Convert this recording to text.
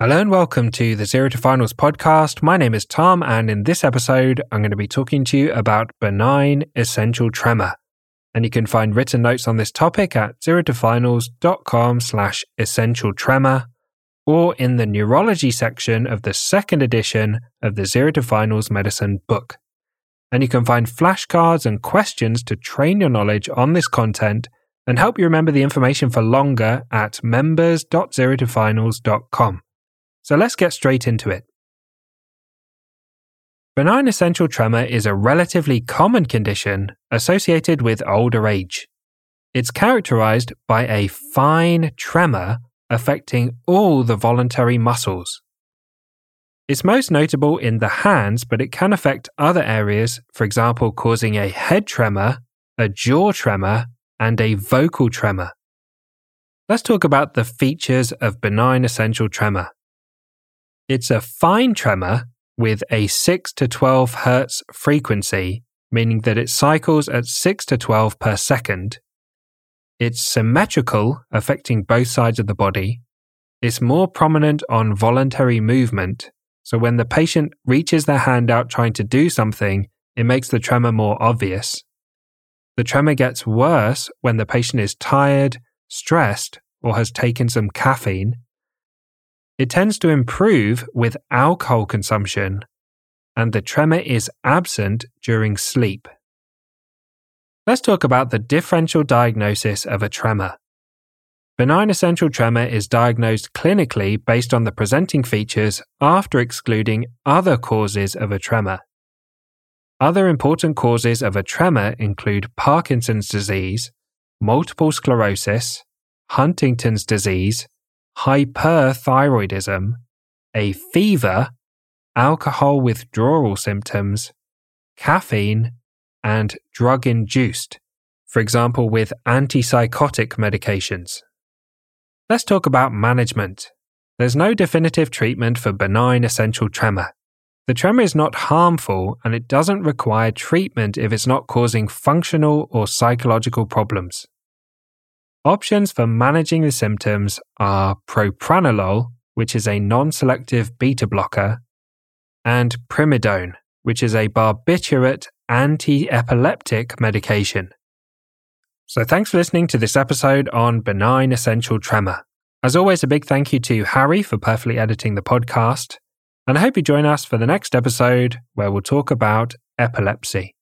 Hello and welcome to the Zero to Finals podcast. My name is Tom, and in this episode, I'm going to be talking to you about benign essential tremor. And you can find written notes on this topic at zerotofinals.com slash essential tremor or in the neurology section of the second edition of the Zero to Finals medicine book. And you can find flashcards and questions to train your knowledge on this content and help you remember the information for longer at members.zerotofinals.com. So let's get straight into it. Benign essential tremor is a relatively common condition associated with older age. It's characterized by a fine tremor affecting all the voluntary muscles. It's most notable in the hands, but it can affect other areas, for example, causing a head tremor, a jaw tremor, and a vocal tremor. Let's talk about the features of benign essential tremor. It's a fine tremor with a 6 to 12 Hz frequency, meaning that it cycles at 6 to 12 per second. It's symmetrical, affecting both sides of the body. It's more prominent on voluntary movement, so when the patient reaches their hand out trying to do something, it makes the tremor more obvious. The tremor gets worse when the patient is tired, stressed, or has taken some caffeine. It tends to improve with alcohol consumption, and the tremor is absent during sleep. Let's talk about the differential diagnosis of a tremor. Benign essential tremor is diagnosed clinically based on the presenting features after excluding other causes of a tremor. Other important causes of a tremor include Parkinson's disease, multiple sclerosis, Huntington's disease, hyperthyroidism, a fever, alcohol withdrawal symptoms, caffeine, and drug induced, for example, with antipsychotic medications. Let's talk about management. There's no definitive treatment for benign essential tremor. The tremor is not harmful and it doesn't require treatment if it's not causing functional or psychological problems. Options for managing the symptoms are propranolol, which is a non selective beta blocker, and primidone, which is a barbiturate anti epileptic medication. So, thanks for listening to this episode on benign essential tremor. As always, a big thank you to Harry for perfectly editing the podcast. And I hope you join us for the next episode where we'll talk about epilepsy.